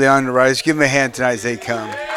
truly honored to rise. Give them a hand tonight as they come.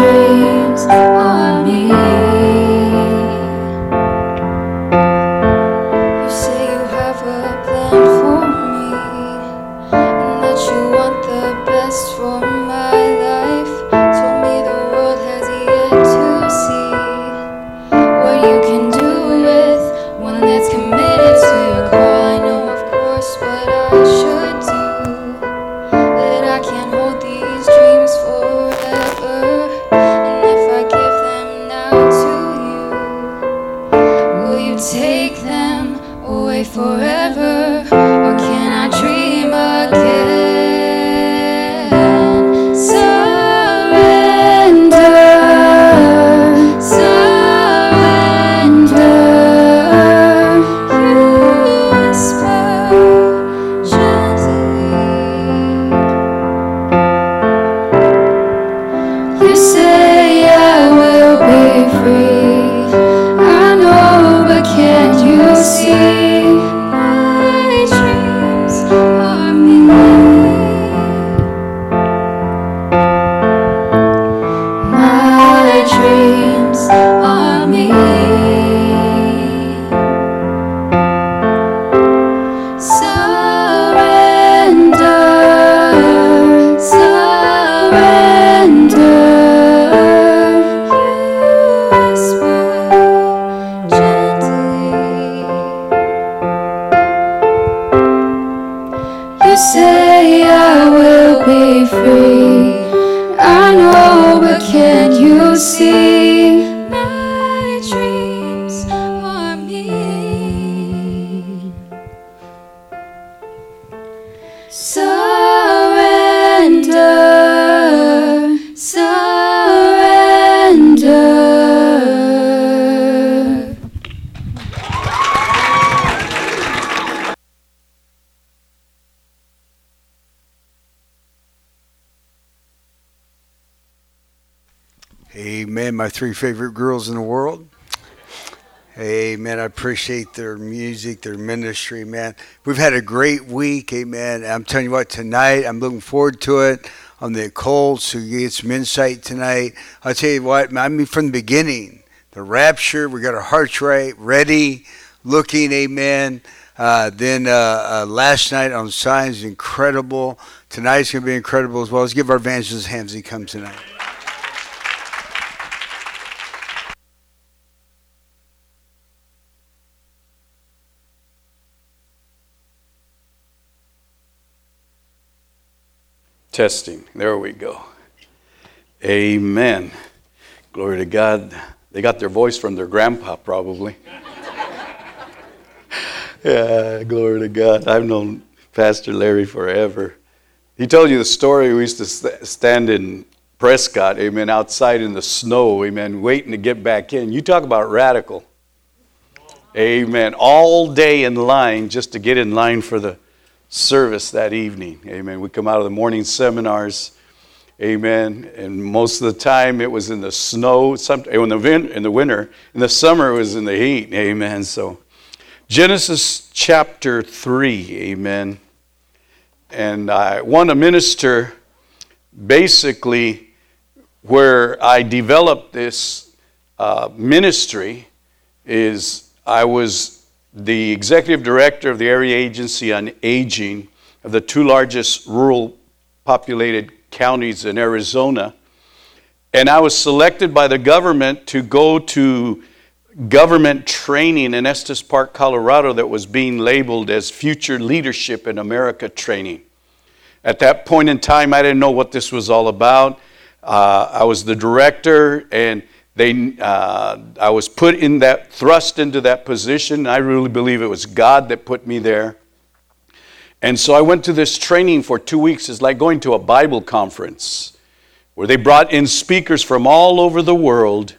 dreams Surrender, surrender. Amen, my three favorite girls in the world. Amen. I appreciate their music, their ministry, man. We've had a great week. Amen. I'm telling you what, tonight, I'm looking forward to it. On the Colts, who get some insight tonight. I'll tell you what, I mean, from the beginning, the rapture, we got our hearts right, ready, looking, amen. Uh, then uh, uh, last night on Signs, incredible. Tonight's going to be incredible as well. Let's give our evangelist a come as he comes tonight. Testing. There we go. Amen. Glory to God. They got their voice from their grandpa, probably. yeah, glory to God. I've known Pastor Larry forever. He told you the story. We used to stand in Prescott, amen, outside in the snow, amen, waiting to get back in. You talk about radical. Amen. All day in line just to get in line for the service that evening. Amen. We come out of the morning seminars. Amen. And most of the time it was in the snow, in, the, in the winter. In the summer it was in the heat. Amen. So Genesis chapter 3. Amen. And I want to minister basically where I developed this uh, ministry is I was the executive director of the Area Agency on Aging of the two largest rural populated counties in Arizona. And I was selected by the government to go to government training in Estes Park, Colorado, that was being labeled as Future Leadership in America training. At that point in time, I didn't know what this was all about. Uh, I was the director, and they, uh, I was put in that, thrust into that position. I really believe it was God that put me there. And so I went to this training for two weeks. It's like going to a Bible conference where they brought in speakers from all over the world.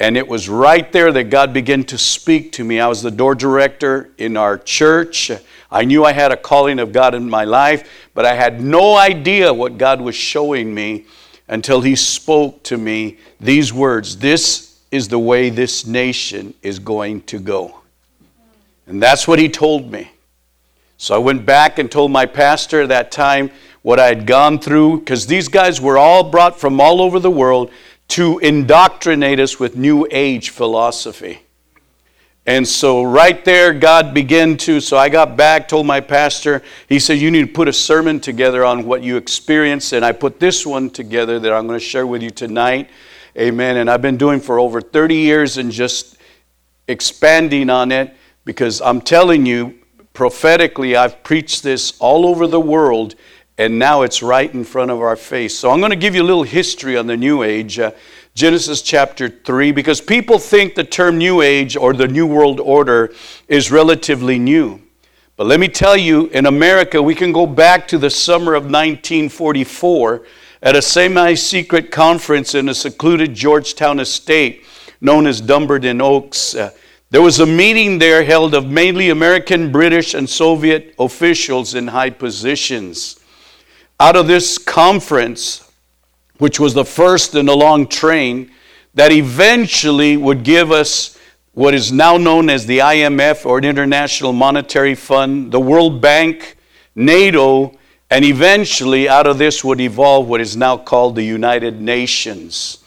And it was right there that God began to speak to me. I was the door director in our church. I knew I had a calling of God in my life, but I had no idea what God was showing me until he spoke to me these words This is the way this nation is going to go. And that's what he told me. So I went back and told my pastor at that time what I had gone through, because these guys were all brought from all over the world to indoctrinate us with New Age philosophy. And so, right there, God began to. So, I got back, told my pastor, he said, You need to put a sermon together on what you experienced. And I put this one together that I'm going to share with you tonight. Amen. And I've been doing for over 30 years and just expanding on it because I'm telling you, prophetically, I've preached this all over the world and now it's right in front of our face. So, I'm going to give you a little history on the New Age. Uh, Genesis chapter 3 because people think the term New Age or the New World Order is relatively new. But let me tell you, in America, we can go back to the summer of 1944 at a semi secret conference in a secluded Georgetown estate known as Dumbarton Oaks. Uh, there was a meeting there held of mainly American, British, and Soviet officials in high positions. Out of this conference, which was the first in a long train that eventually would give us what is now known as the IMF or an International Monetary Fund, the World Bank, NATO, and eventually out of this would evolve what is now called the United Nations.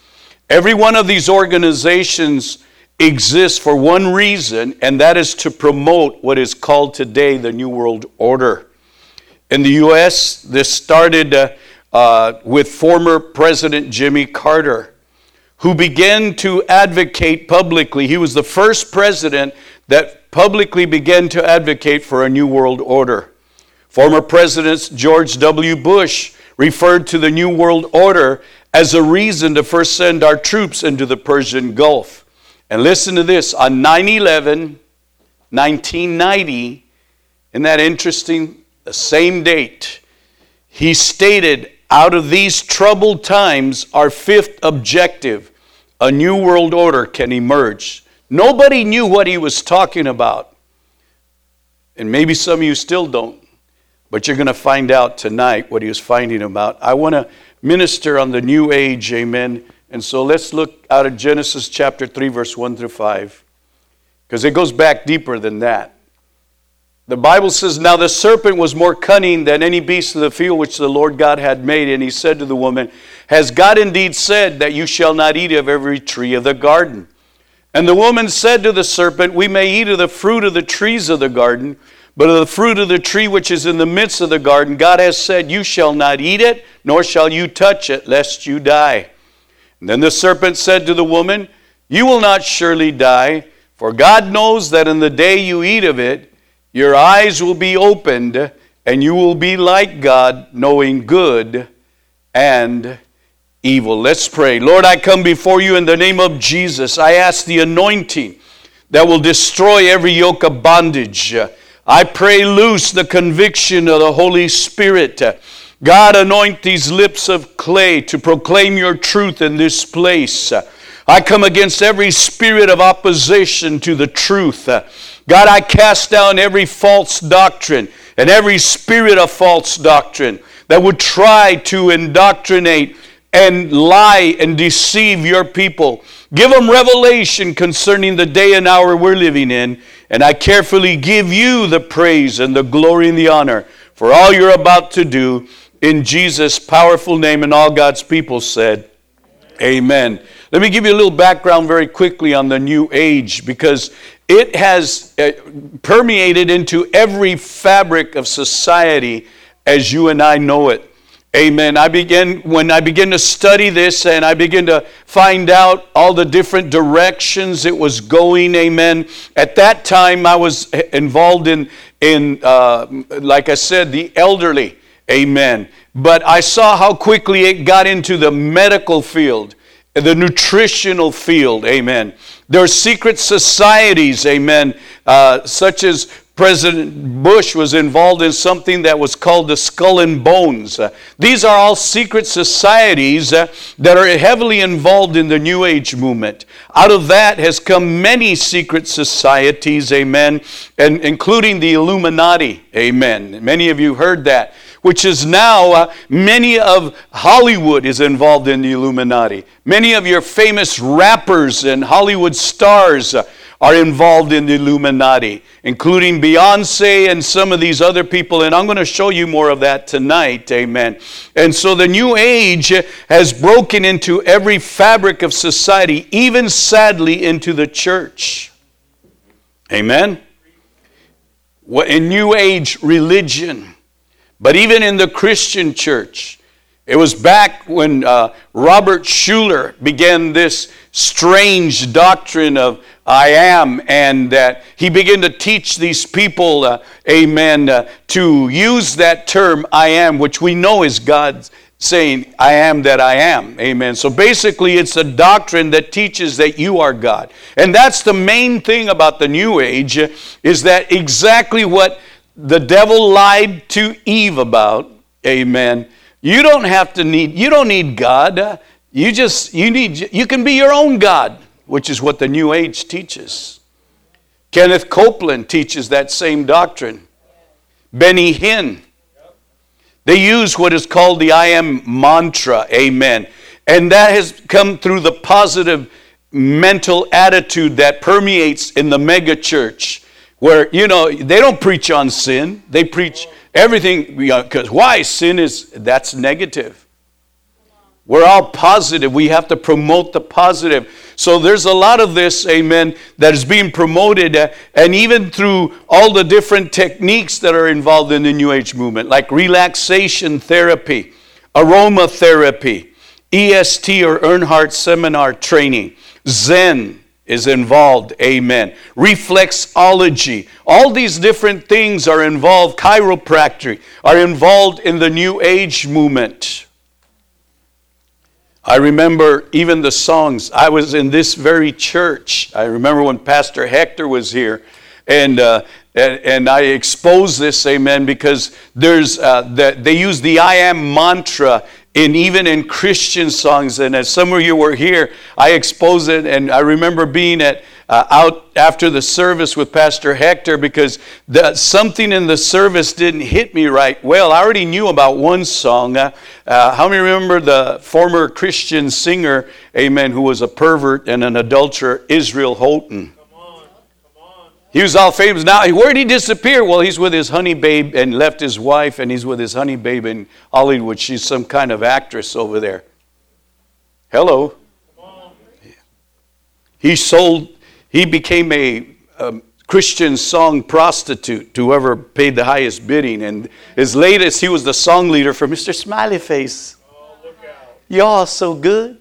Every one of these organizations exists for one reason, and that is to promote what is called today the New World Order. In the U.S., this started. Uh, uh, with former President Jimmy Carter, who began to advocate publicly. He was the first president that publicly began to advocate for a new world order. Former President George W. Bush referred to the New World Order as a reason to first send our troops into the Persian Gulf. And listen to this on 9 11, 1990, isn't that interesting? The same date, he stated, out of these troubled times, our fifth objective, a new world order can emerge. Nobody knew what he was talking about. And maybe some of you still don't, but you're going to find out tonight what he was finding about. I want to minister on the new age, amen. And so let's look out of Genesis chapter 3, verse 1 through 5, because it goes back deeper than that. The Bible says, Now the serpent was more cunning than any beast of the field which the Lord God had made. And he said to the woman, Has God indeed said that you shall not eat of every tree of the garden? And the woman said to the serpent, We may eat of the fruit of the trees of the garden, but of the fruit of the tree which is in the midst of the garden, God has said, You shall not eat it, nor shall you touch it, lest you die. And then the serpent said to the woman, You will not surely die, for God knows that in the day you eat of it, your eyes will be opened, and you will be like God, knowing good and evil. Let's pray. Lord, I come before you in the name of Jesus. I ask the anointing that will destroy every yoke of bondage. I pray loose the conviction of the Holy Spirit. God, anoint these lips of clay to proclaim your truth in this place. I come against every spirit of opposition to the truth. God, I cast down every false doctrine and every spirit of false doctrine that would try to indoctrinate and lie and deceive your people. Give them revelation concerning the day and hour we're living in. And I carefully give you the praise and the glory and the honor for all you're about to do in Jesus' powerful name. And all God's people said, Amen. Let me give you a little background very quickly on the New Age because it has uh, permeated into every fabric of society as you and I know it. Amen. I begin when I begin to study this and I begin to find out all the different directions it was going. Amen. At that time, I was involved in in uh, like I said, the elderly. Amen. But I saw how quickly it got into the medical field, the nutritional field. Amen. There are secret societies. Amen. Uh, such as President Bush was involved in something that was called the Skull and Bones. Uh, these are all secret societies uh, that are heavily involved in the New Age movement. Out of that has come many secret societies, amen, and including the Illuminati, amen. Many of you heard that which is now uh, many of Hollywood is involved in the Illuminati. Many of your famous rappers and Hollywood stars uh, are involved in the Illuminati, including Beyonce and some of these other people. And I'm going to show you more of that tonight. Amen. And so the New Age has broken into every fabric of society, even sadly into the church. Amen. What, a New Age religion, but even in the Christian church, it was back when uh, Robert Schuller began this strange doctrine of I am, and that he began to teach these people, uh, amen, uh, to use that term I am, which we know is God saying, I am that I am. Amen. So basically, it's a doctrine that teaches that you are God. And that's the main thing about the New Age, is that exactly what the devil lied to Eve about, amen you don't have to need, you don't need God. You just, you need, you can be your own God, which is what the New Age teaches. Kenneth Copeland teaches that same doctrine. Benny Hinn. They use what is called the I am mantra, amen. And that has come through the positive mental attitude that permeates in the megachurch, where, you know, they don't preach on sin, they preach Everything, because why? Sin is, that's negative. We're all positive. We have to promote the positive. So there's a lot of this, amen, that is being promoted, uh, and even through all the different techniques that are involved in the New Age movement, like relaxation therapy, aromatherapy, EST or Erhard seminar training, Zen, is involved. Amen. Reflexology. All these different things are involved. Chiropractic are involved in the New Age movement. I remember even the songs. I was in this very church. I remember when Pastor Hector was here, and uh, and, and, I expose this, amen, because there's uh, the, they use the I am mantra in even in Christian songs. And as some of you were here, I exposed it, and I remember being at uh, out after the service with Pastor Hector because the, something in the service didn't hit me right. Well, I already knew about one song. Uh, uh, how many remember the former Christian singer, Amen, who was a pervert and an adulterer, Israel Houghton? He was all famous. Now, where did he disappear? Well, he's with his honey babe and left his wife, and he's with his honey babe in Hollywood. She's some kind of actress over there. Hello. He sold, he became a um, Christian song prostitute to whoever paid the highest bidding. And as late as he was the song leader for Mr. Smiley Face. Y'all so good.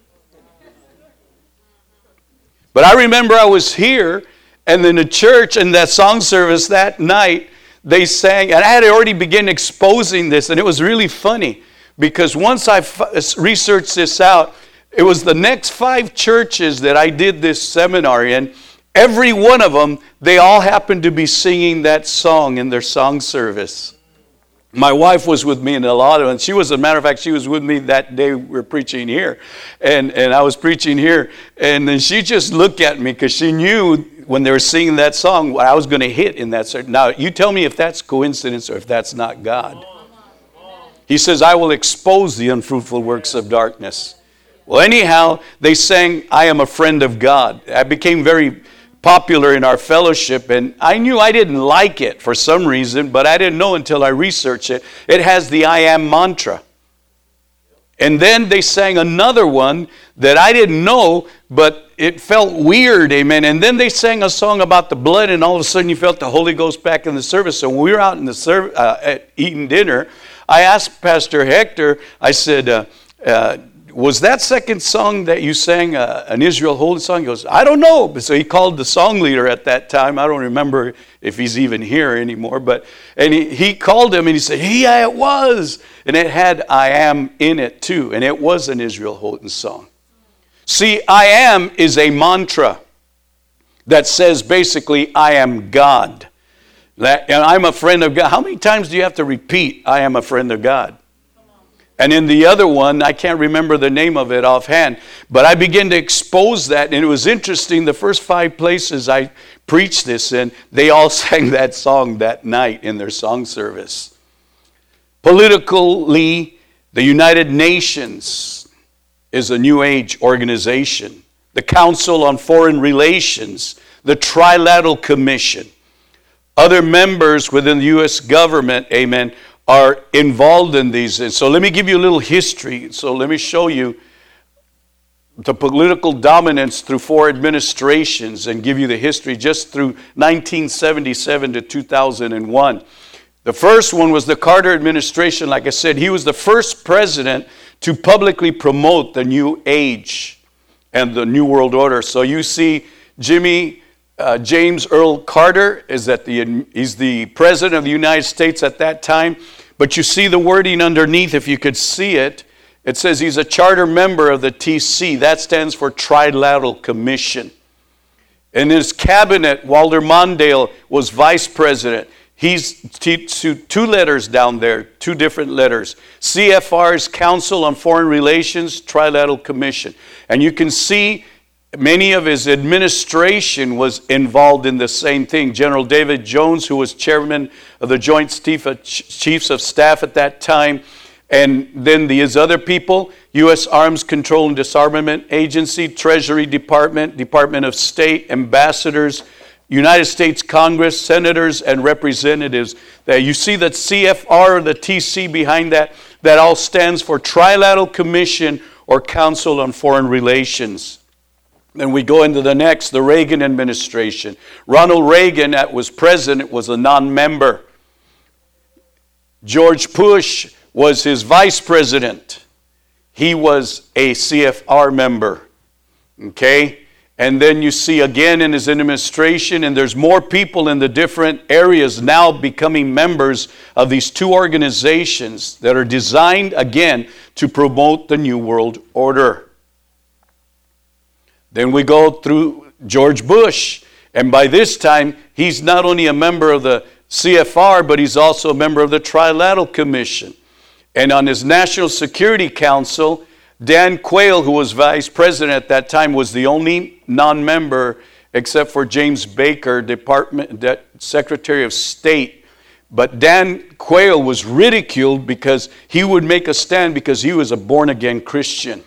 But I remember I was here and then the church and that song service that night, they sang, and I had already begun exposing this, and it was really funny because once I f- researched this out, it was the next five churches that I did this seminar in, every one of them, they all happened to be singing that song in their song service. My wife was with me in lot and she was, as a matter of fact, she was with me that day we were preaching here, and and I was preaching here, and then she just looked at me because she knew when they were singing that song what I was going to hit in that. Certain, now you tell me if that's coincidence or if that's not God. He says, "I will expose the unfruitful works of darkness." Well, anyhow, they sang, "I am a friend of God." I became very popular in our fellowship, and I knew I didn't like it for some reason, but I didn't know until I researched it. It has the I am mantra. And then they sang another one that I didn't know, but it felt weird, amen. And then they sang a song about the blood, and all of a sudden you felt the Holy Ghost back in the service. So when we were out in the service, uh, eating dinner, I asked Pastor Hector, I said, uh, uh, was that second song that you sang uh, an Israel Houghton song? He goes, I don't know. So he called the song leader at that time. I don't remember if he's even here anymore. But and he, he called him and he said, Yeah, it was. And it had I am in it too. And it was an Israel Houghton song. See, I am is a mantra that says basically, I am God. That, and I'm a friend of God. How many times do you have to repeat, I am a friend of God? And in the other one, I can't remember the name of it offhand, but I began to expose that. And it was interesting. The first five places I preached this in, they all sang that song that night in their song service. Politically, the United Nations is a New Age organization, the Council on Foreign Relations, the Trilateral Commission. Other members within the U.S. government, amen, are involved in these. And so let me give you a little history. So let me show you the political dominance through four administrations and give you the history just through 1977 to 2001. The first one was the Carter administration. Like I said, he was the first president to publicly promote the new age and the new world order. So you see Jimmy uh, James Earl Carter is at the he's the president of the United States at that time. But you see the wording underneath, if you could see it. It says he's a charter member of the TC. That stands for Trilateral Commission. In his cabinet, Walter Mondale was vice president. He's two letters down there, two different letters. CFR's Council on Foreign Relations, Trilateral Commission. And you can see many of his administration was involved in the same thing. General David Jones, who was chairman of the Joint Chiefs of Staff at that time, and then these other people U.S. Arms Control and Disarmament Agency, Treasury Department, Department of State, ambassadors, United States Congress, senators, and representatives. That you see that CFR, or the TC behind that, that all stands for Trilateral Commission or Council on Foreign Relations. Then we go into the next, the Reagan administration. Ronald Reagan, that was president, was a non member. George Bush was his vice president. He was a CFR member. Okay? And then you see again in his administration, and there's more people in the different areas now becoming members of these two organizations that are designed again to promote the New World Order. Then we go through George Bush. And by this time, he's not only a member of the CFR, but he's also a member of the Trilateral Commission. And on his National Security Council, Dan Quayle, who was vice president at that time, was the only non member except for James Baker, Department Secretary of State. But Dan Quayle was ridiculed because he would make a stand because he was a born again Christian.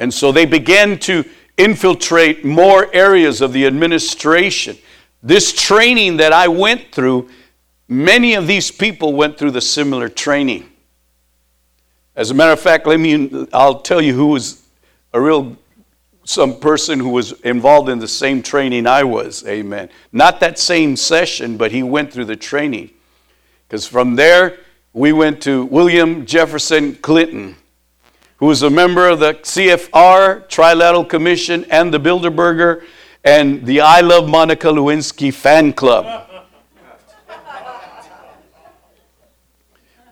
And so they began to infiltrate more areas of the administration. This training that I went through, many of these people went through the similar training. As a matter of fact, let me I'll tell you who was a real some person who was involved in the same training I was. Amen. Not that same session, but he went through the training. Because from there, we went to William Jefferson Clinton who was a member of the CFR, Trilateral Commission, and the Bilderberger, and the I Love Monica Lewinsky fan club.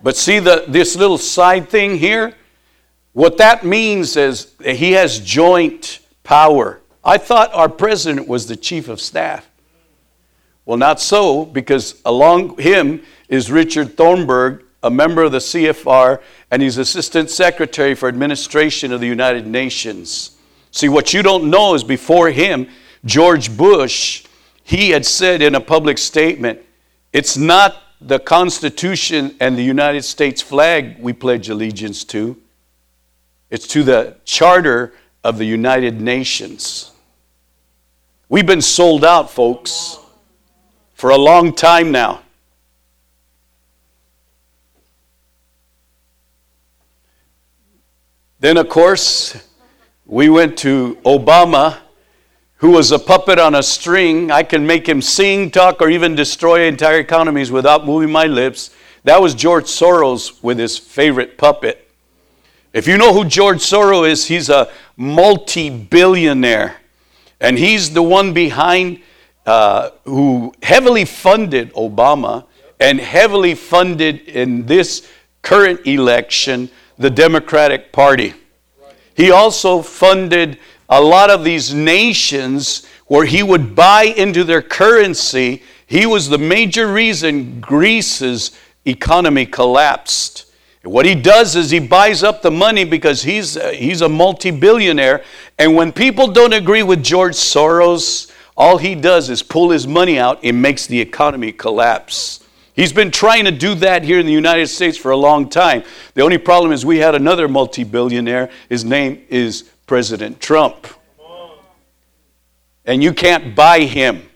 But see the, this little side thing here? What that means is that he has joint power I thought our president was the chief of staff. Well, not so, because along him is Richard Thornburgh, a member of the CFR, and he's Assistant Secretary for Administration of the United Nations. See, what you don't know is before him, George Bush, he had said in a public statement, it's not the Constitution and the United States flag we pledge allegiance to, it's to the Charter of the United Nations. We've been sold out, folks, for a long time now. Then, of course, we went to Obama, who was a puppet on a string. I can make him sing, talk, or even destroy entire economies without moving my lips. That was George Soros with his favorite puppet. If you know who George Soros is, he's a multi billionaire. And he's the one behind uh, who heavily funded Obama and heavily funded in this current election the Democratic Party. He also funded a lot of these nations where he would buy into their currency. He was the major reason Greece's economy collapsed. What he does is he buys up the money because he's, uh, he's a multi billionaire. And when people don't agree with George Soros, all he does is pull his money out and makes the economy collapse. He's been trying to do that here in the United States for a long time. The only problem is we had another multi billionaire. His name is President Trump. And you can't buy him.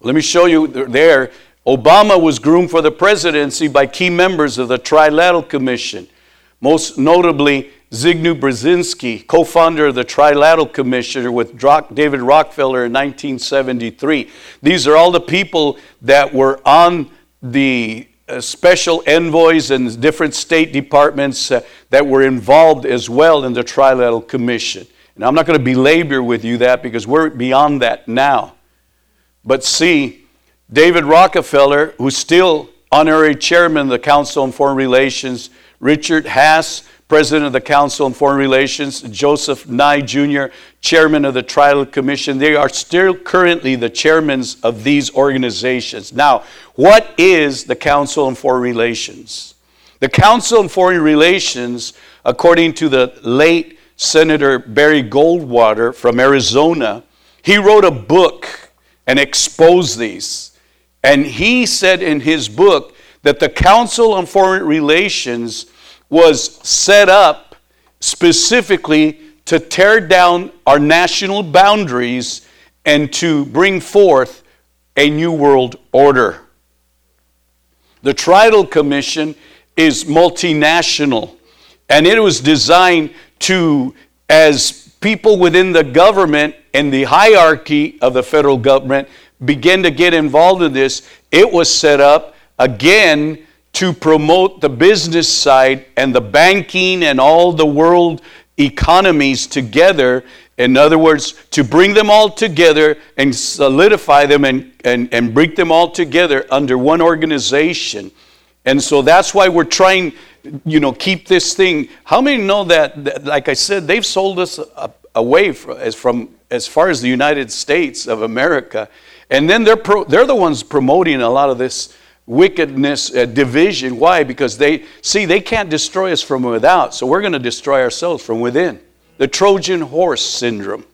Let me show you there. Obama was groomed for the presidency by key members of the Trilateral Commission, most notably Zygmunt Brzezinski, co founder of the Trilateral Commission with David Rockefeller in 1973. These are all the people that were on the uh, special envoys and different state departments uh, that were involved as well in the Trilateral Commission. And I'm not going to belabor with you that because we're beyond that now. But see, David Rockefeller, who's still honorary chairman of the Council on Foreign Relations, Richard Haass, President of the Council on Foreign Relations, Joseph Nye Jr., Chairman of the Trial Commission. They are still currently the chairmen of these organizations. Now, what is the Council on Foreign Relations? The Council on Foreign Relations, according to the late Senator Barry Goldwater from Arizona, he wrote a book and exposed these. And he said in his book that the Council on Foreign Relations was set up specifically to tear down our national boundaries and to bring forth a new world order. The Trilateral Commission is multinational and it was designed to, as people within the government and the hierarchy of the federal government begin to get involved in this, it was set up again to promote the business side and the banking and all the world economies together. In other words, to bring them all together and solidify them and, and, and bring them all together under one organization. And so that's why we're trying, you know, keep this thing. How many know that, that like I said, they've sold us away from, as, from, as far as the United States of America. And then they're, pro, they're the ones promoting a lot of this wickedness, uh, division. Why? Because they see they can't destroy us from without, so we're going to destroy ourselves from within. The Trojan horse syndrome.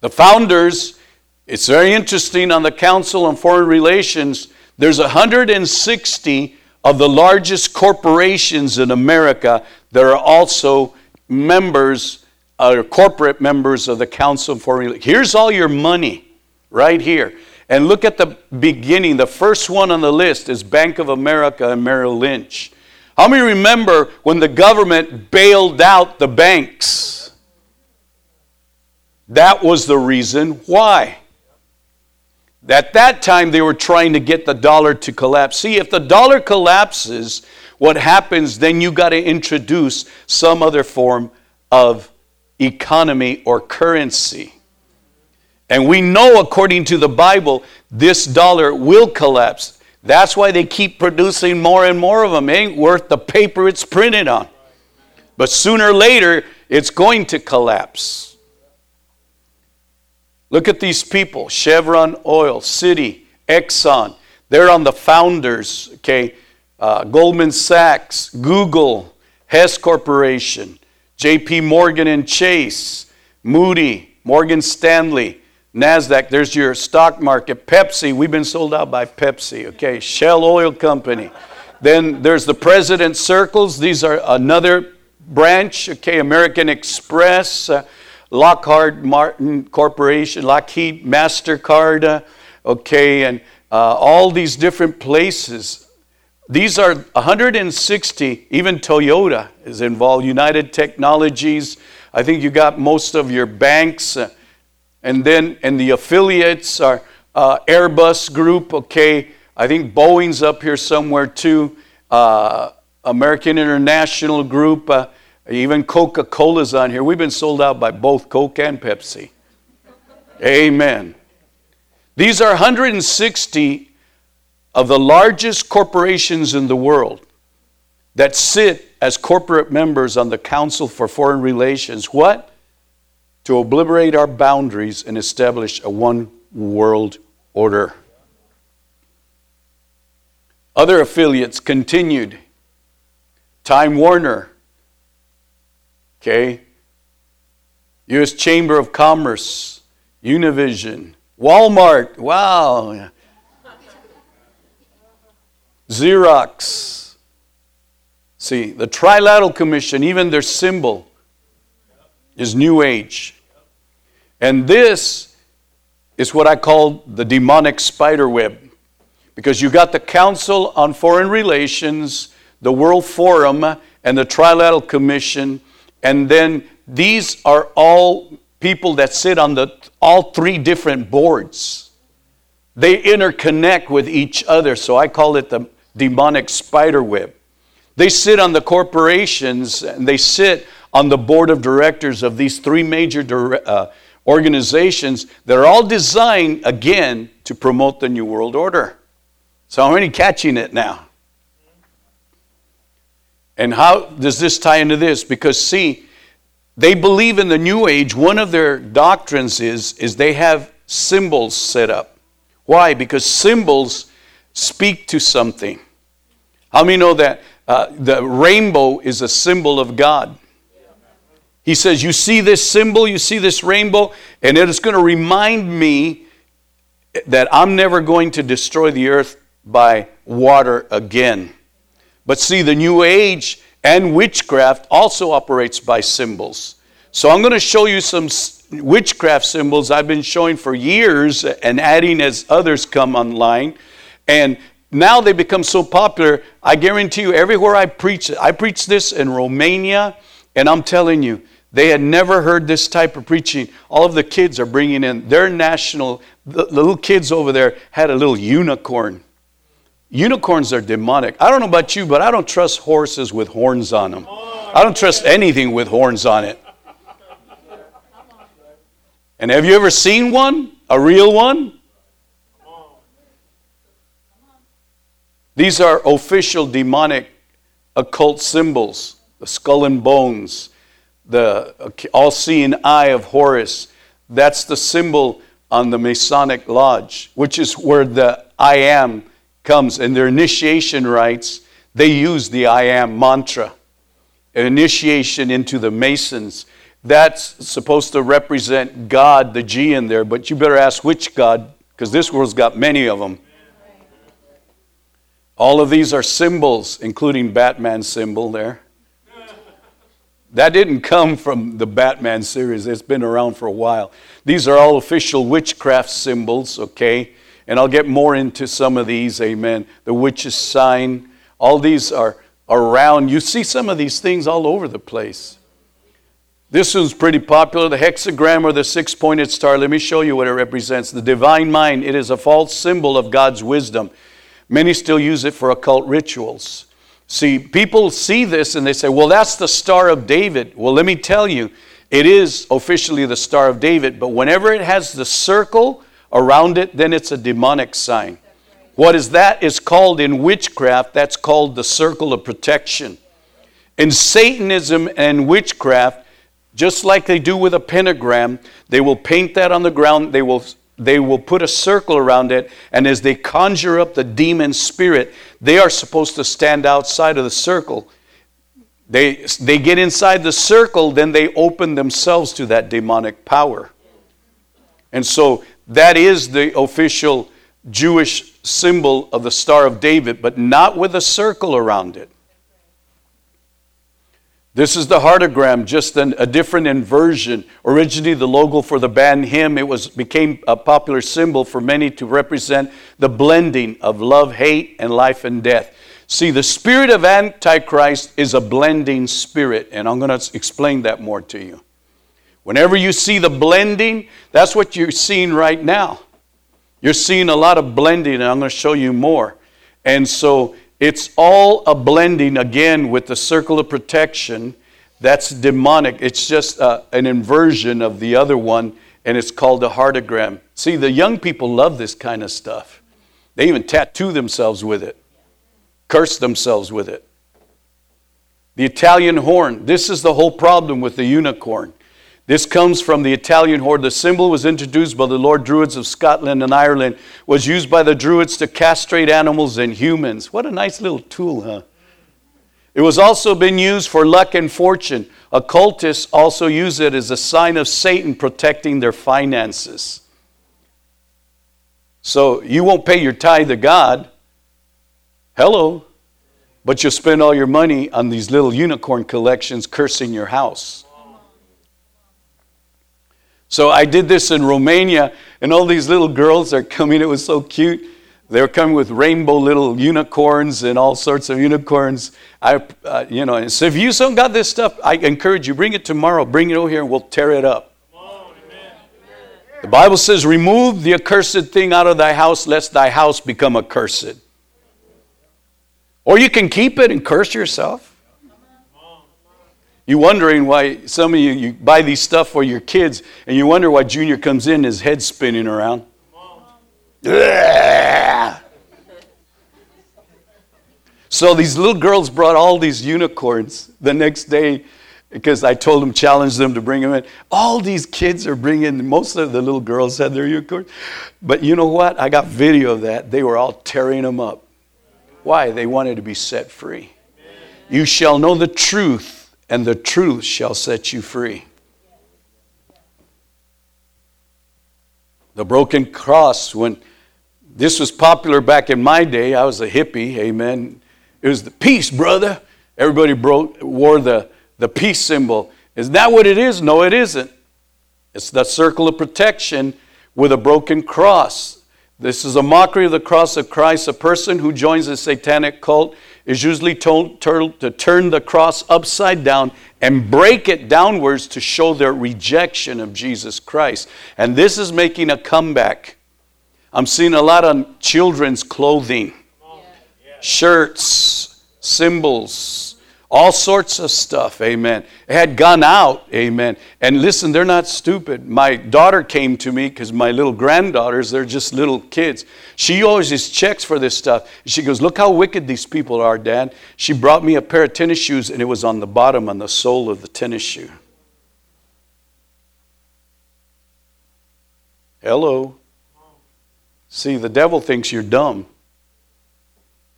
The founders, it's very interesting on the Council on Foreign Relations, there's 160 of the largest corporations in America that are also members, or corporate members of the Council on Foreign Relations. Here's all your money right here. And look at the beginning. The first one on the list is Bank of America and Merrill Lynch. How many remember when the government bailed out the banks? That was the reason why. At that time, they were trying to get the dollar to collapse. See, if the dollar collapses, what happens, then you got to introduce some other form of economy or currency. And we know, according to the Bible, this dollar will collapse. That's why they keep producing more and more of them. It ain't worth the paper it's printed on. But sooner or later, it's going to collapse. Look at these people Chevron Oil, Citi, Exxon. They're on the founders, okay? Uh, Goldman Sachs, Google, Hess Corporation, JP Morgan and Chase, Moody, Morgan Stanley, NASDAQ, there's your stock market. Pepsi, we've been sold out by Pepsi, okay? Shell Oil Company. Then there's the President Circles. These are another branch, okay? American Express, uh, Lockheed Martin Corporation, Lockheed MasterCard, uh, okay? And uh, all these different places. These are 160, even Toyota is involved, United Technologies. I think you got most of your banks. And then, and the affiliates are uh, Airbus Group, okay. I think Boeing's up here somewhere too. Uh, American International Group, uh, even Coca Cola's on here. We've been sold out by both Coke and Pepsi. Amen. These are 160 of the largest corporations in the world that sit as corporate members on the Council for Foreign Relations. What? To obliterate our boundaries and establish a one world order. Other affiliates continued. Time Warner, okay, U.S. Chamber of Commerce, Univision, Walmart, wow, Xerox. See, the Trilateral Commission, even their symbol is New Age. And this is what I call the demonic spider web. Because you got the Council on Foreign Relations, the World Forum, and the Trilateral Commission, and then these are all people that sit on the all three different boards. They interconnect with each other, so I call it the demonic spider web. They sit on the corporations and they sit on the board of directors of these three major uh, organizations that are all designed, again, to promote the New World Order. So, I'm already catching it now. And how does this tie into this? Because, see, they believe in the New Age. One of their doctrines is, is they have symbols set up. Why? Because symbols speak to something. How many know that uh, the rainbow is a symbol of God? He says, You see this symbol, you see this rainbow, and it is going to remind me that I'm never going to destroy the earth by water again. But see, the New Age and witchcraft also operates by symbols. So I'm going to show you some witchcraft symbols I've been showing for years and adding as others come online. And now they become so popular, I guarantee you, everywhere I preach, I preach this in Romania, and I'm telling you, they had never heard this type of preaching. All of the kids are bringing in their national, the little kids over there had a little unicorn. Unicorns are demonic. I don't know about you, but I don't trust horses with horns on them. I don't trust anything with horns on it. And have you ever seen one? A real one? These are official demonic occult symbols the skull and bones, the all seeing eye of Horus. That's the symbol on the Masonic Lodge, which is where the I am comes. In their initiation rites, they use the I am mantra. An initiation into the Masons. That's supposed to represent God, the G in there, but you better ask which God, because this world's got many of them. All of these are symbols, including Batman's symbol there. That didn't come from the Batman series, it's been around for a while. These are all official witchcraft symbols, okay? And I'll get more into some of these, amen. The witch's sign, all these are around. You see some of these things all over the place. This one's pretty popular the hexagram or the six pointed star. Let me show you what it represents. The divine mind, it is a false symbol of God's wisdom. Many still use it for occult rituals. See, people see this and they say, well, that's the Star of David. Well, let me tell you, it is officially the Star of David, but whenever it has the circle around it, then it's a demonic sign. What is that? Is called in witchcraft, that's called the circle of protection. In Satanism and witchcraft, just like they do with a pentagram, they will paint that on the ground, they will they will put a circle around it, and as they conjure up the demon spirit, they are supposed to stand outside of the circle. They, they get inside the circle, then they open themselves to that demonic power. And so that is the official Jewish symbol of the Star of David, but not with a circle around it. This is the heartagram, just an, a different inversion. Originally, the logo for the band HIM, it was became a popular symbol for many to represent the blending of love, hate, and life and death. See, the spirit of Antichrist is a blending spirit, and I'm going to explain that more to you. Whenever you see the blending, that's what you're seeing right now. You're seeing a lot of blending, and I'm going to show you more. And so it's all a blending again with the circle of protection. That's demonic. It's just uh, an inversion of the other one, and it's called a heartagram. See, the young people love this kind of stuff. They even tattoo themselves with it, curse themselves with it. The Italian horn. This is the whole problem with the unicorn. This comes from the Italian horn. The symbol was introduced by the Lord Druids of Scotland and Ireland, was used by the Druids to castrate animals and humans. What a nice little tool, huh? It was also been used for luck and fortune. Occultists also use it as a sign of Satan protecting their finances. So you won't pay your tithe to God. Hello. But you'll spend all your money on these little unicorn collections cursing your house. So I did this in Romania, and all these little girls are coming. It was so cute. They were coming with rainbow little unicorns and all sorts of unicorns. I, uh, you know, so if you still got this stuff, I encourage you, bring it tomorrow. Bring it over here, and we'll tear it up. The Bible says, Remove the accursed thing out of thy house, lest thy house become accursed. Or you can keep it and curse yourself. You're wondering why some of you, you buy these stuff for your kids and you wonder why Junior comes in, his head spinning around. So these little girls brought all these unicorns the next day because I told them, challenge them to bring them in. All these kids are bringing, most of the little girls had their unicorns. But you know what? I got video of that. They were all tearing them up. Why? They wanted to be set free. You shall know the truth, and the truth shall set you free. The broken cross, when this was popular back in my day, I was a hippie, amen. It was the peace, brother. Everybody wore the, the peace symbol. Is that what it is? No, it isn't. It's the circle of protection with a broken cross. This is a mockery of the cross of Christ. A person who joins a satanic cult is usually told, told to turn the cross upside down and break it downwards to show their rejection of Jesus Christ. And this is making a comeback. I'm seeing a lot on children's clothing, shirts, symbols, all sorts of stuff, amen. It had gone out, amen. And listen, they're not stupid. My daughter came to me because my little granddaughters, they're just little kids. She always just checks for this stuff. She goes, Look how wicked these people are, Dad. She brought me a pair of tennis shoes, and it was on the bottom, on the sole of the tennis shoe. Hello. See, the devil thinks you're dumb.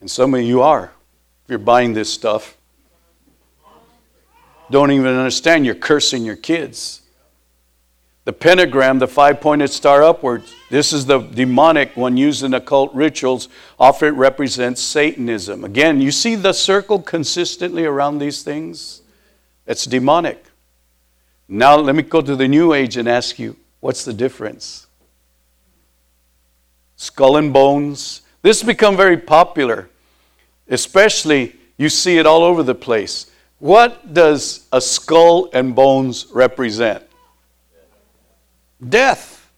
And some of you are if you're buying this stuff don't even understand you're cursing your kids. The pentagram, the five pointed star upwards, this is the demonic one used in occult rituals. Often it represents Satanism. Again, you see the circle consistently around these things? It's demonic. Now, let me go to the New Age and ask you what's the difference? Skull and bones. This has become very popular, especially you see it all over the place. What does a skull and bones represent? Death.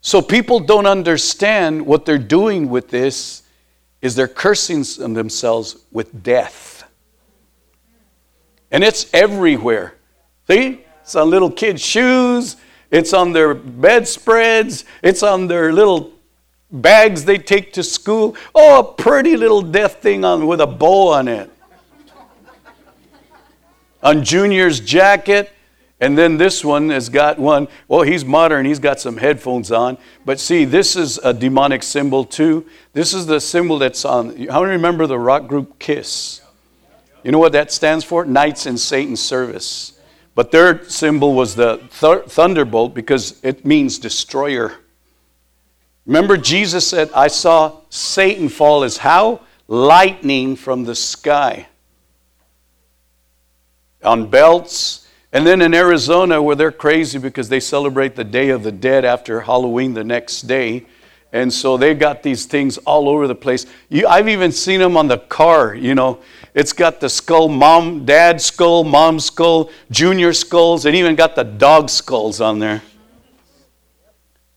So people don't understand what they're doing with this is they're cursing themselves with death. And it's everywhere. See? It's on little kids' shoes, it's on their bedspreads, it's on their little bags they take to school. Oh, a pretty little death thing on with a bow on it. On Junior's jacket, and then this one has got one. Well, he's modern. He's got some headphones on. But see, this is a demonic symbol too. This is the symbol that's on. How many remember the rock group Kiss? You know what that stands for? Knights in Satan's service. But their symbol was the th- thunderbolt because it means destroyer. Remember, Jesus said, I saw Satan fall as how? Lightning from the sky. On belts. And then in Arizona, where they're crazy because they celebrate the Day of the Dead after Halloween the next day. And so they got these things all over the place. You, I've even seen them on the car, you know. It's got the skull, mom, dad skull, mom skull, junior skulls, and even got the dog skulls on there.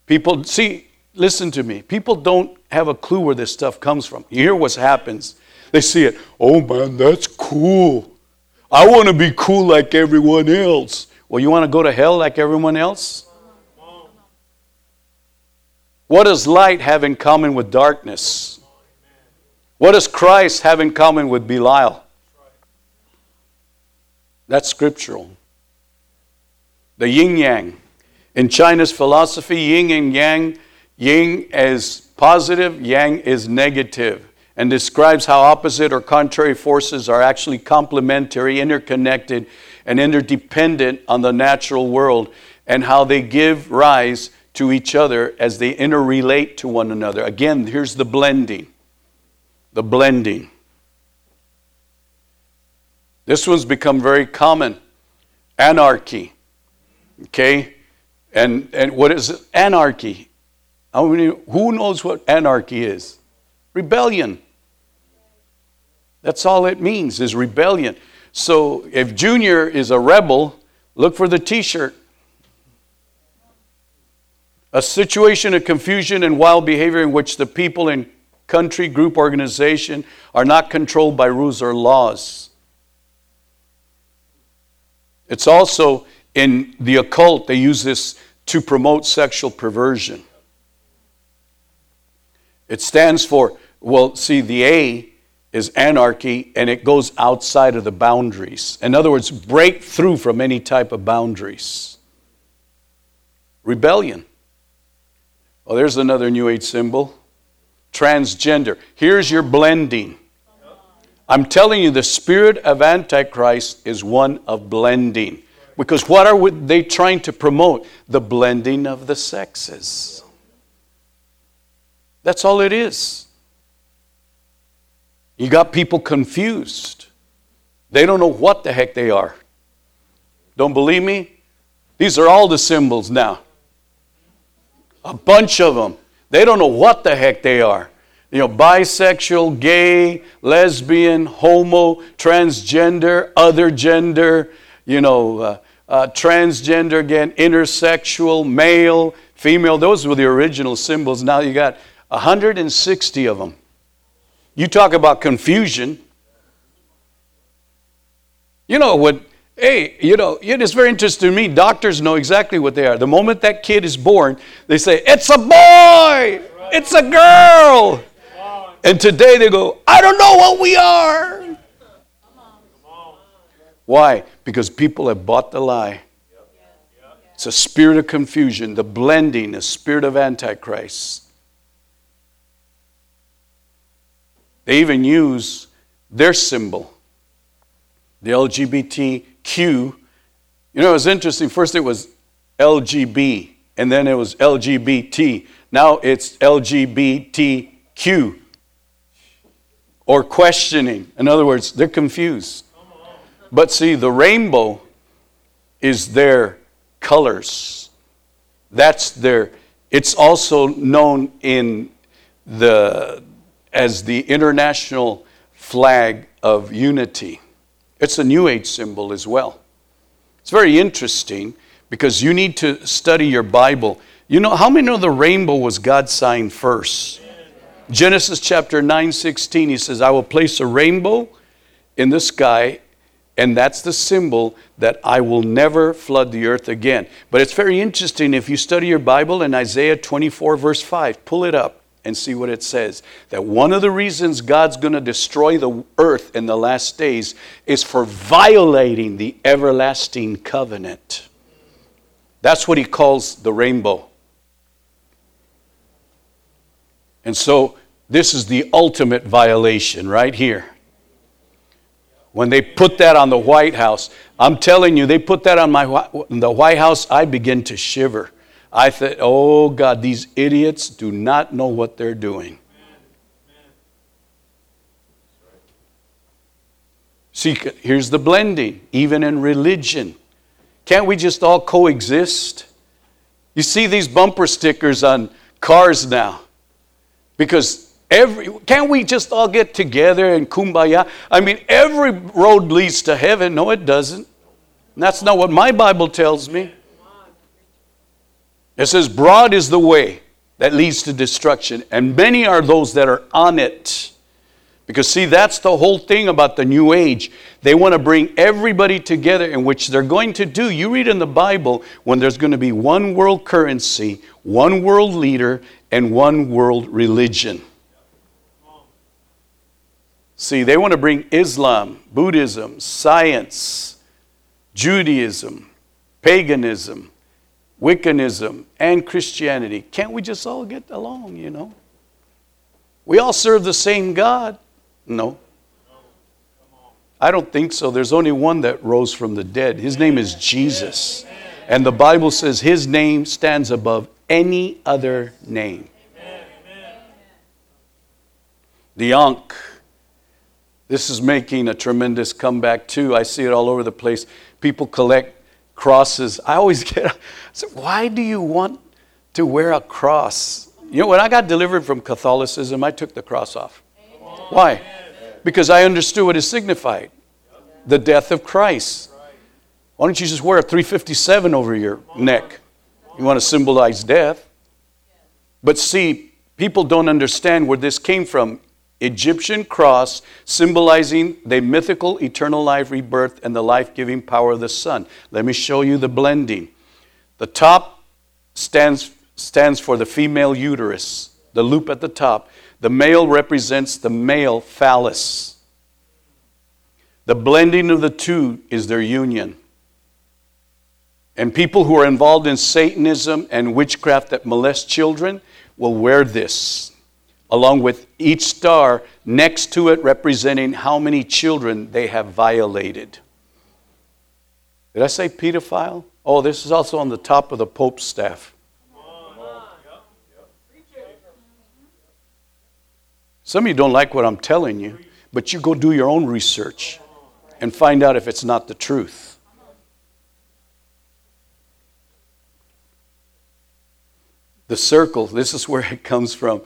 People, see, listen to me. People don't have a clue where this stuff comes from. You hear what happens. They see it. Oh man, that's cool. I want to be cool like everyone else. Well, you want to go to hell like everyone else? What does light have in common with darkness? What does Christ have in common with Belial? That's scriptural. The yin yang. In China's philosophy, yin and yang, yin is positive, yang is negative, and describes how opposite or contrary forces are actually complementary, interconnected, and interdependent on the natural world, and how they give rise to each other as they interrelate to one another. Again, here's the blending the blending. This one's become very common anarchy. Okay? And, and what is anarchy? How many, who knows what anarchy is? Rebellion. That's all it means is rebellion. So if Junior is a rebel, look for the t shirt. A situation of confusion and wild behavior in which the people in country, group, organization are not controlled by rules or laws. It's also in the occult, they use this to promote sexual perversion. It stands for, well, see, the A is anarchy and it goes outside of the boundaries. In other words, break through from any type of boundaries. Rebellion. Well, there's another New Age symbol transgender. Here's your blending. I'm telling you, the spirit of Antichrist is one of blending. Because what are they trying to promote? The blending of the sexes. That's all it is. You got people confused. They don't know what the heck they are. Don't believe me? These are all the symbols now. A bunch of them. They don't know what the heck they are. You know, bisexual, gay, lesbian, homo, transgender, other gender, you know, uh, uh, transgender again, intersexual, male, female. Those were the original symbols. Now you got 160 of them. You talk about confusion. You know what? Hey, you know, it is very interesting to me. Doctors know exactly what they are. The moment that kid is born, they say, It's a boy! It's a girl! And today they go, I don't know what we are. Why? Because people have bought the lie. It's a spirit of confusion, the blending, a spirit of Antichrist. They even use their symbol, the LGBTQ. You know, it was interesting. First it was LGB, and then it was LGBT. Now it's LGBTQ or questioning. In other words, they're confused. But see, the rainbow is their colors. That's their, it's also known in the, as the international flag of unity. It's a New Age symbol as well. It's very interesting because you need to study your Bible. You know, how many know the rainbow was God's sign first? Genesis chapter 9, 16, he says, I will place a rainbow in the sky, and that's the symbol that I will never flood the earth again. But it's very interesting if you study your Bible in Isaiah 24, verse 5, pull it up. And see what it says. That one of the reasons God's going to destroy the earth in the last days is for violating the everlasting covenant. That's what he calls the rainbow. And so this is the ultimate violation right here. When they put that on the White House, I'm telling you, they put that on my the White House, I begin to shiver. I thought, oh God, these idiots do not know what they're doing. See, here's the blending, even in religion. Can't we just all coexist? You see these bumper stickers on cars now. Because every can't we just all get together and kumbaya? I mean, every road leads to heaven. No, it doesn't. And that's not what my Bible tells me. It says, Broad is the way that leads to destruction, and many are those that are on it. Because, see, that's the whole thing about the New Age. They want to bring everybody together, in which they're going to do. You read in the Bible when there's going to be one world currency, one world leader, and one world religion. See, they want to bring Islam, Buddhism, science, Judaism, paganism, Wiccanism, and Christianity. Can't we just all get along, you know? We all serve the same God. No. I don't think so. There's only one that rose from the dead. His name is Jesus. And the Bible says his name stands above any other name. The Ankh. This is making a tremendous comeback too. I see it all over the place. People collect crosses. I always get, I said, why do you want to wear a cross? You know, when I got delivered from Catholicism, I took the cross off. Why? Because I understood what it signified the death of Christ. Why don't you just wear a 357 over your neck? You want to symbolize death. But see, people don't understand where this came from. Egyptian cross symbolizing the mythical eternal life rebirth and the life giving power of the sun. Let me show you the blending. The top stands, stands for the female uterus, the loop at the top. The male represents the male phallus. The blending of the two is their union. And people who are involved in Satanism and witchcraft that molest children will wear this along with each star next to it representing how many children they have violated. Did I say pedophile? Oh, this is also on the top of the Pope's staff. Some of you don't like what I'm telling you, but you go do your own research and find out if it's not the truth. The circle, this is where it comes from.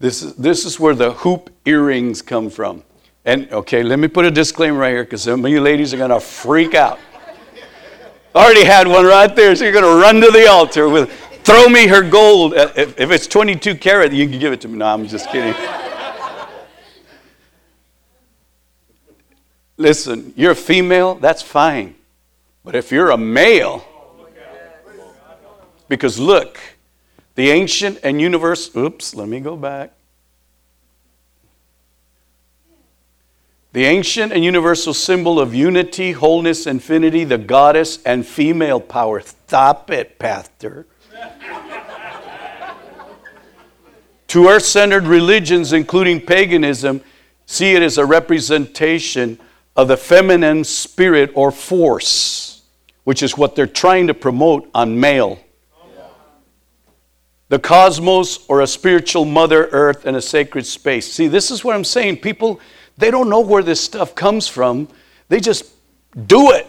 This is, this is where the hoop earrings come from. And okay, let me put a disclaimer right here because some of you ladies are going to freak out. Already had one right there, so you're going to run to the altar with, throw me her gold. Uh, if, if it's 22 carat, you can give it to me. No, I'm just kidding. Listen, you're a female, that's fine. But if you're a male, because look, the ancient and universal, oops, let me go back. The ancient and universal symbol of unity, wholeness, infinity, the goddess, and female power. Stop it, Pastor. to earth centered religions, including paganism, see it as a representation of the feminine spirit or force, which is what they're trying to promote on male the cosmos or a spiritual mother earth and a sacred space. See, this is what I'm saying. People, they don't know where this stuff comes from, they just do it.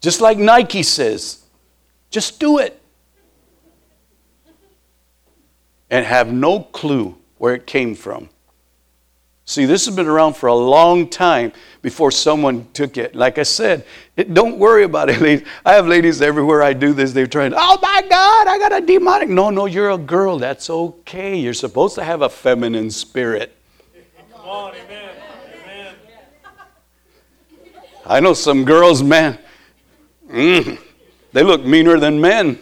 Just like Nike says, just do it. And have no clue where it came from. See, this has been around for a long time before someone took it. Like I said, it, don't worry about it, ladies. I have ladies everywhere I do this, they're trying, oh my God, I got a demonic. No, no, you're a girl. That's okay. You're supposed to have a feminine spirit. Come on, amen. amen. I know some girls, man, mm, they look meaner than men.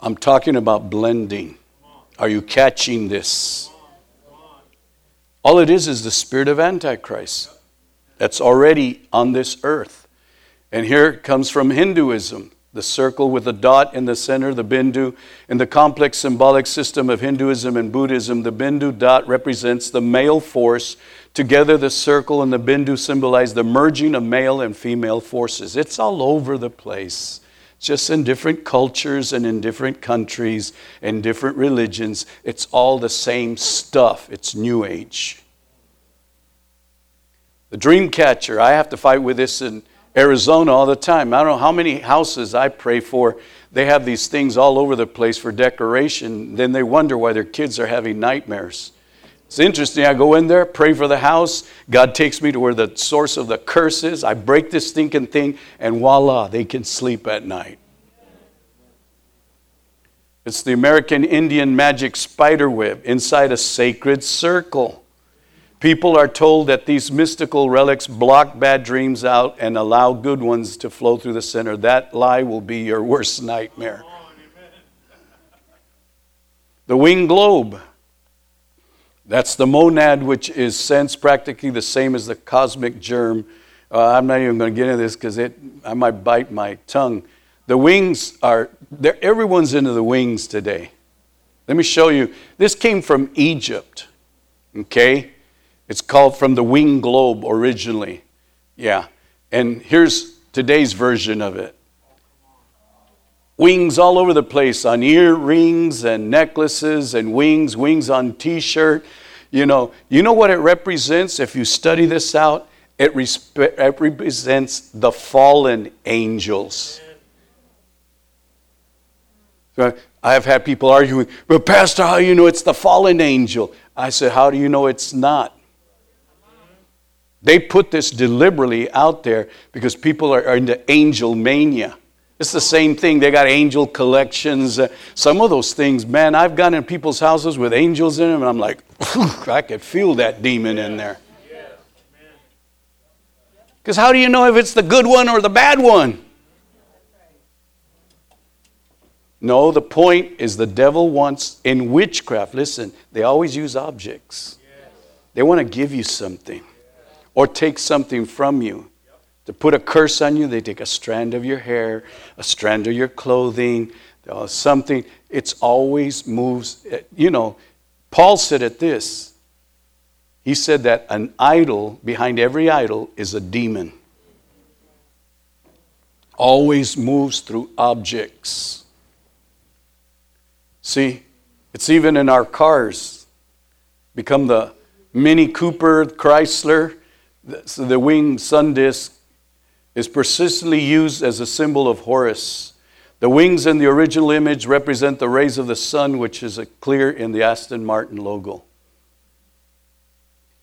I'm talking about blending. Are you catching this? All it is is the spirit of Antichrist that's already on this earth. And here it comes from Hinduism the circle with the dot in the center, the bindu. In the complex symbolic system of Hinduism and Buddhism, the bindu dot represents the male force. Together, the circle and the bindu symbolize the merging of male and female forces. It's all over the place, just in different cultures and in different countries and different religions. It's all the same stuff. It's New Age. The dream catcher, I have to fight with this in Arizona all the time. I don't know how many houses I pray for. They have these things all over the place for decoration. Then they wonder why their kids are having nightmares. It's interesting. I go in there, pray for the house. God takes me to where the source of the curse is. I break this stinking thing, and voila, they can sleep at night. It's the American Indian magic spider web inside a sacred circle. People are told that these mystical relics block bad dreams out and allow good ones to flow through the center. That lie will be your worst nightmare. The winged globe. That's the monad, which is sense practically the same as the cosmic germ. Uh, I'm not even going to get into this because I might bite my tongue. The wings are, everyone's into the wings today. Let me show you. This came from Egypt, okay? It's called From the Wing Globe originally. Yeah. And here's today's version of it wings all over the place on earrings and necklaces and wings, wings on t shirt. You know, you know what it represents if you study this out? It, it represents the fallen angels. I have had people arguing, but Pastor, how do you know it's the fallen angel? I said, How do you know it's not? They put this deliberately out there because people are, into angel mania. It's the same thing. They got angel collections. Uh, some of those things, man, I've gone in people's houses with angels in them, and I'm like, I could feel that demon in there. Because how do you know if it's the good one or the bad one? No, the point is the devil wants, in witchcraft, listen, they always use objects. They want to give you something or take something from you. To put a curse on you, they take a strand of your hair, a strand of your clothing, uh, something. It's always moves. Uh, you know, Paul said it this. He said that an idol, behind every idol, is a demon. Always moves through objects. See, it's even in our cars. Become the Mini Cooper, Chrysler so the winged sun disk is persistently used as a symbol of Horus. The wings in the original image represent the rays of the sun, which is clear in the Aston Martin logo.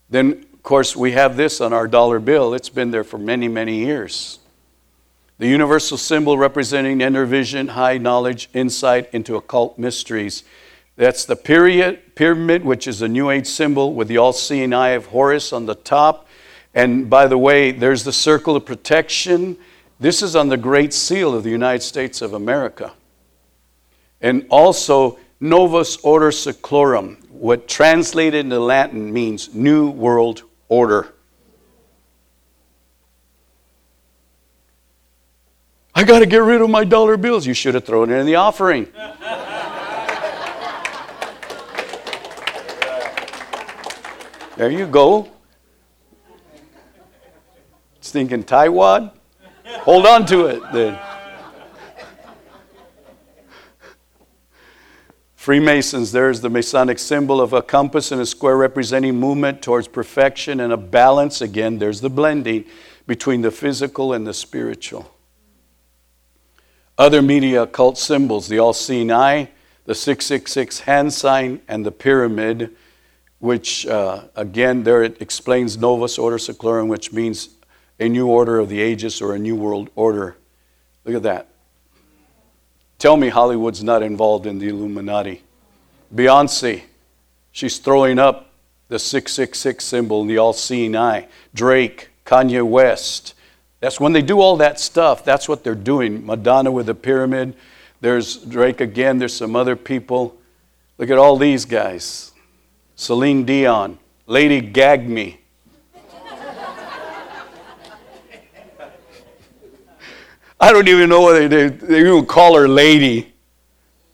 Then, of course, we have this on our dollar bill. It's been there for many, many years. The universal symbol representing inner vision, high knowledge, insight into occult mysteries. That's the pyramid, which is a New Age symbol with the all seeing eye of Horus on the top and by the way, there's the circle of protection. This is on the Great Seal of the United States of America. And also, Novus Ordo Seclorum, what translated into Latin means New World Order. I got to get rid of my dollar bills. You should have thrown it in the offering. there you go stinking tightwad? Hold on to it then. Freemasons, there's the Masonic symbol of a compass and a square representing movement towards perfection and a balance. Again, there's the blending between the physical and the spiritual. Other media occult symbols, the all seeing eye, the 666 hand sign, and the pyramid, which uh, again, there it explains Novus Ordo Seclorum, which means a new order of the ages or a new world order. Look at that. Tell me Hollywood's not involved in the Illuminati. Beyonce, she's throwing up the 666 symbol, the all seeing eye. Drake, Kanye West. That's when they do all that stuff, that's what they're doing. Madonna with the pyramid. There's Drake again. There's some other people. Look at all these guys Celine Dion, Lady Gag I don't even know whether they, they even call her Lady.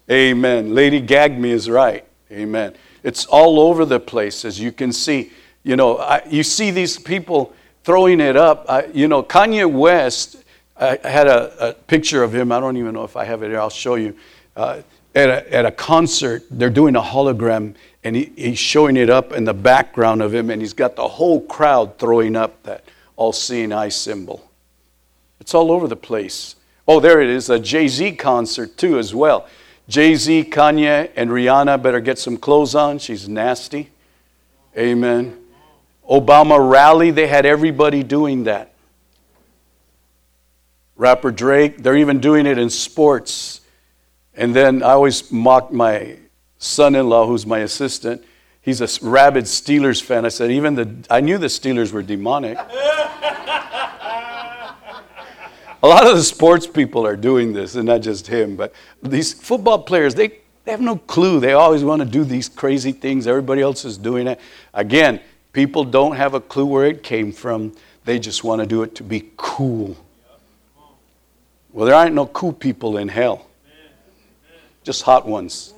Amen. Lady Gag Me is right. Amen. It's all over the place, as you can see. You know, I, you see these people throwing it up. I, you know, Kanye West, I had a, a, picture of him. I don't even know if I have it here. I'll show you. Uh, at, a, at a concert, they're doing a hologram, and he, he's showing it up in the background of him, and he's got the whole crowd throwing up that all seeing eye symbol. It's all over the place. Oh, there it is, a Jay Z concert too, as well. Jay Z, Kanye, and Rihanna better get some clothes on. She's nasty. Amen. Obama rally, they had everybody doing that. Rapper Drake, they're even doing it in sports. And then I always mock my son in law, who's my assistant. He's a rabid Steelers fan. I said, even the, I knew the Steelers were demonic. a lot of the sports people are doing this, and not just him, but these football players, they, they have no clue. They always want to do these crazy things. Everybody else is doing it. Again, people don't have a clue where it came from. They just want to do it to be cool. Well, there aren't no cool people in hell, just hot ones.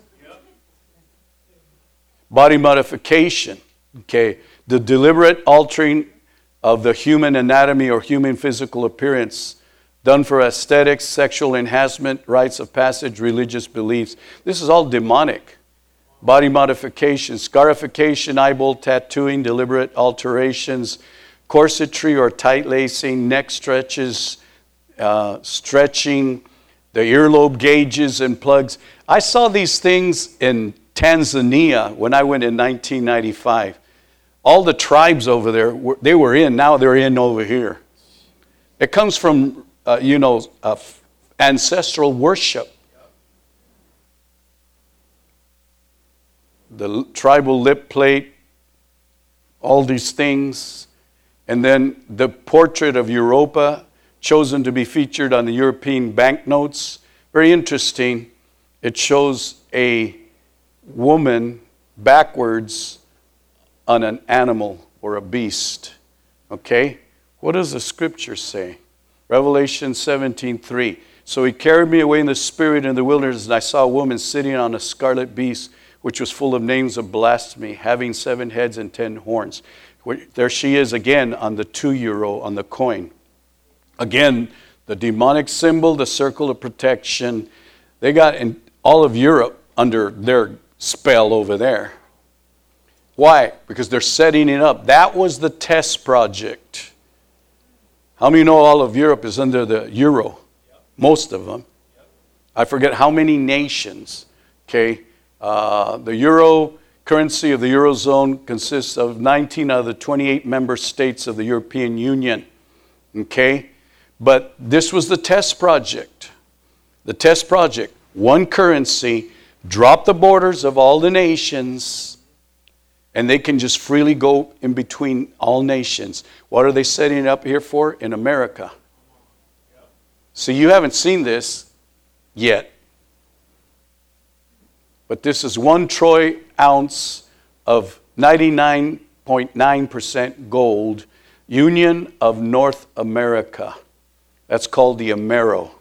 Body modification, okay, the deliberate altering of the human anatomy or human physical appearance done for aesthetics, sexual enhancement, rites of passage, religious beliefs. This is all demonic. Body modification, scarification, eyeball tattooing, deliberate alterations, corsetry or tight lacing, neck stretches, uh, stretching, the earlobe gauges and plugs. I saw these things in Tanzania when I went in 1995. All the tribes over there, they were in, now they're in over here. It comes from uh, you know, uh, ancestral worship. The tribal lip plate, all these things. And then the portrait of Europa, chosen to be featured on the European banknotes. Very interesting. It shows a woman backwards on an animal or a beast. Okay? What does the scripture say? Revelation 17:3. So he carried me away in the spirit in the wilderness, and I saw a woman sitting on a scarlet beast, which was full of names of blasphemy, having seven heads and ten horns. There she is again on the two euro on the coin. Again, the demonic symbol, the circle of protection. They got in all of Europe under their spell over there. Why? Because they're setting it up. That was the test project. How many know all of Europe is under the euro? Most of them. I forget how many nations. Okay, uh, the euro currency of the eurozone consists of 19 out of the 28 member states of the European Union. Okay, but this was the test project. The test project: one currency, drop the borders of all the nations and they can just freely go in between all nations. What are they setting it up here for? In America. So you haven't seen this yet. But this is one troy ounce of 99.9% gold, Union of North America. That's called the Amero.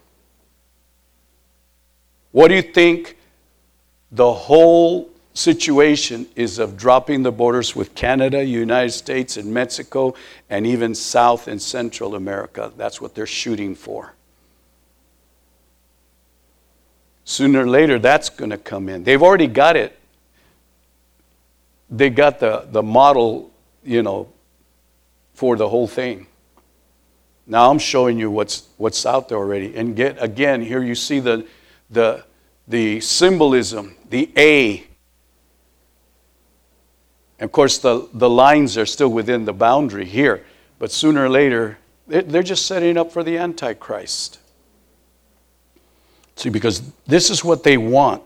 What do you think the whole situation is of dropping the borders with Canada, United States, and Mexico, and even South and Central America. That's what they're shooting for. Sooner or later, that's going to come in. They've already got it. They got the, the model, you know, for the whole thing. Now I'm showing you what's, what's out there already. And get again, here you see the, the, the symbolism, the A of course, the, the lines are still within the boundary here, but sooner or later, they're just setting up for the Antichrist. See, because this is what they want.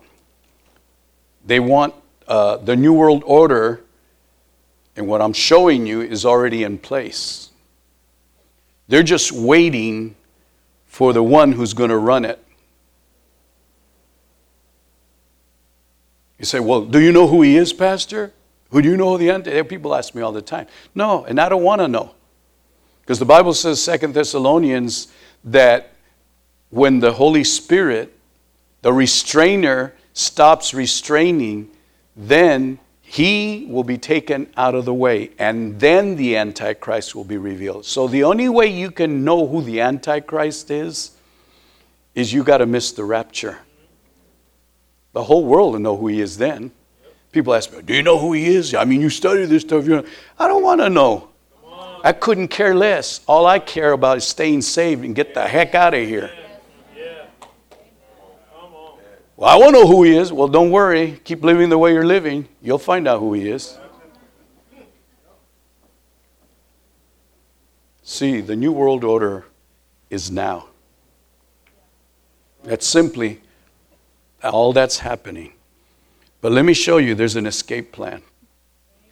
They want uh, the New World Order, and what I'm showing you is already in place. They're just waiting for the one who's going to run it. You say, well, do you know who he is, Pastor? Who do you know the end? People ask me all the time. No, and I don't want to know. Because the Bible says, Second Thessalonians, that when the Holy Spirit, the restrainer, stops restraining, then he will be taken out of the way, and then the Antichrist will be revealed. So the only way you can know who the Antichrist is, is you got to miss the rapture. The whole world will know who he is then. People ask me, Do you know who he is? I mean, you study this stuff. You know. I don't want to know. I couldn't care less. All I care about is staying saved and get the heck out of here. Well, I want to know who he is. Well, don't worry. Keep living the way you're living. You'll find out who he is. See, the New World Order is now. That's simply all that's happening. But let me show you there's an escape plan.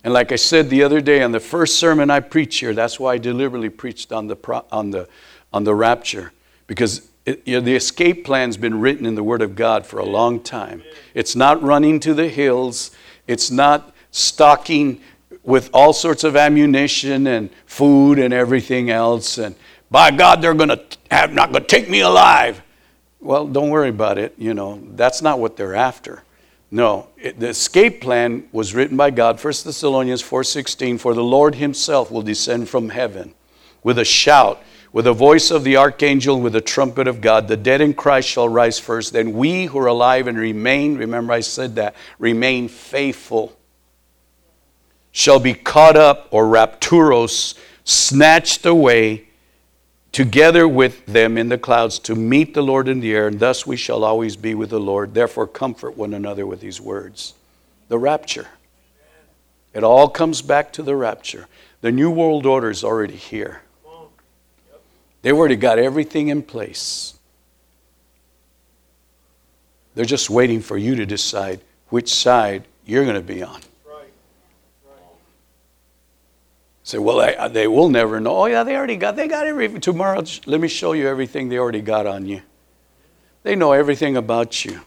And like I said the other day on the first sermon I preached here, that's why I deliberately preached on the, on the, on the rapture. Because it, you know, the escape plan's been written in the Word of God for a long time. It's not running to the hills, it's not stocking with all sorts of ammunition and food and everything else. And by God, they're to have not going to take me alive. Well, don't worry about it. You know, that's not what they're after. No, it, the escape plan was written by God. 1 Thessalonians 4:16 for the Lord himself will descend from heaven with a shout, with the voice of the archangel, with the trumpet of God. The dead in Christ shall rise first, then we who are alive and remain, remember I said that, remain faithful shall be caught up or rapturos snatched away together with them in the clouds to meet the Lord in the air, and thus we shall always be with the Lord. Therefore, comfort one another with these words. The rapture. It all comes back to the rapture. The New World Order is already here. They've already got everything in place. They're just waiting for you to decide which side you're going to be on. Say, well, they, they will never know. Oh, yeah, they already got, they got everything. Tomorrow, let me show you everything they already got on you. They know everything about you.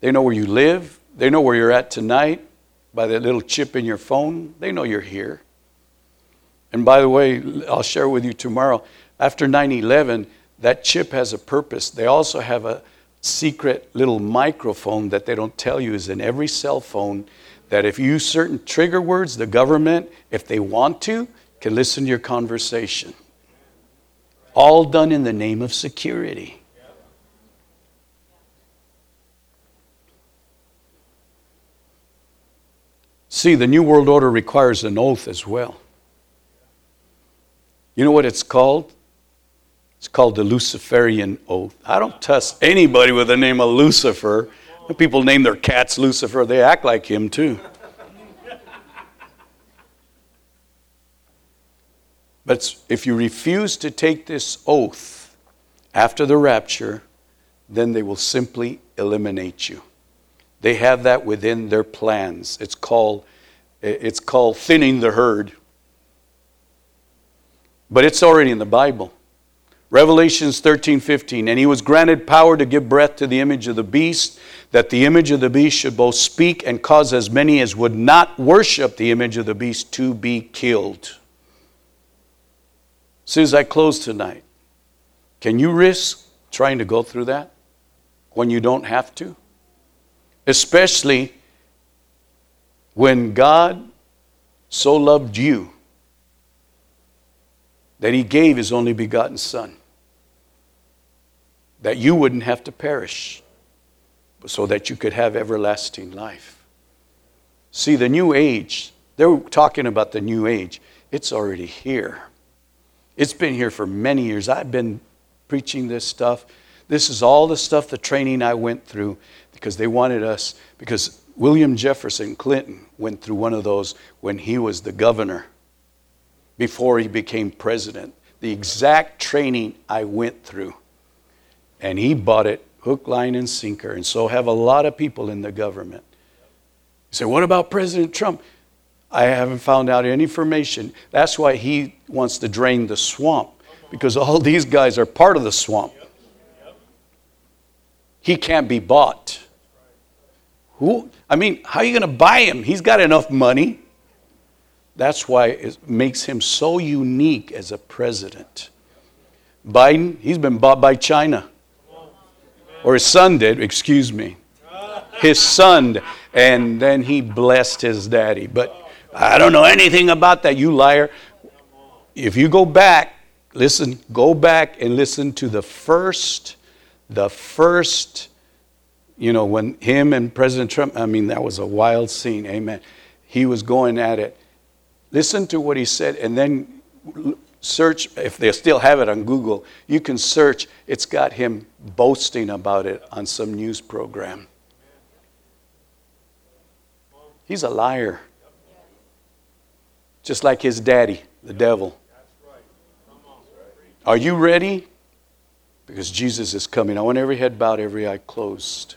They know where you live. They know where you're at tonight by that little chip in your phone. They know you're here. And by the way, I'll share with you tomorrow. After 9 11, that chip has a purpose. They also have a secret little microphone that they don't tell you is in every cell phone that if you use certain trigger words, the government, if they want to, can listen to your conversation. All done in the name of security. See, the New World Order requires an oath as well. You know what it's called? It's called the Luciferian oath. I don't trust anybody with the name of Lucifer. People name their cats Lucifer, they act like him too. But if you refuse to take this oath after the rapture, then they will simply eliminate you. They have that within their plans. It's called, it's called thinning the herd. But it's already in the Bible. Revelations 13, 15. And he was granted power to give breath to the image of the beast, that the image of the beast should both speak and cause as many as would not worship the image of the beast to be killed. As soon as I close tonight, can you risk trying to go through that when you don't have to? Especially when God so loved you that he gave his only begotten Son that you wouldn't have to perish, so that you could have everlasting life. See, the new age, they're talking about the new age, it's already here. It's been here for many years. I've been preaching this stuff. This is all the stuff, the training I went through, because they wanted us, because William Jefferson Clinton went through one of those when he was the governor before he became president. The exact training I went through and he bought it hook, line, and sinker. And so have a lot of people in the government. You say, what about President Trump? I haven't found out any information. That's why he wants to drain the swamp, because all these guys are part of the swamp. He can't be bought. Who? I mean, how are you going to buy him? He's got enough money. That's why it makes him so unique as a president. Biden, he's been bought by China. Or his son did, excuse me. His son, and then he blessed his daddy. But I don't know anything about that, you liar. If you go back, listen, go back and listen to the first, the first, you know, when him and President Trump, I mean, that was a wild scene, amen. He was going at it. Listen to what he said, and then search, if they still have it on Google, you can search. It's got him boasting about it on some news program. He's a liar. Just like his daddy, the devil. Are you ready? Because Jesus is coming. I want every head bowed, every eye closed.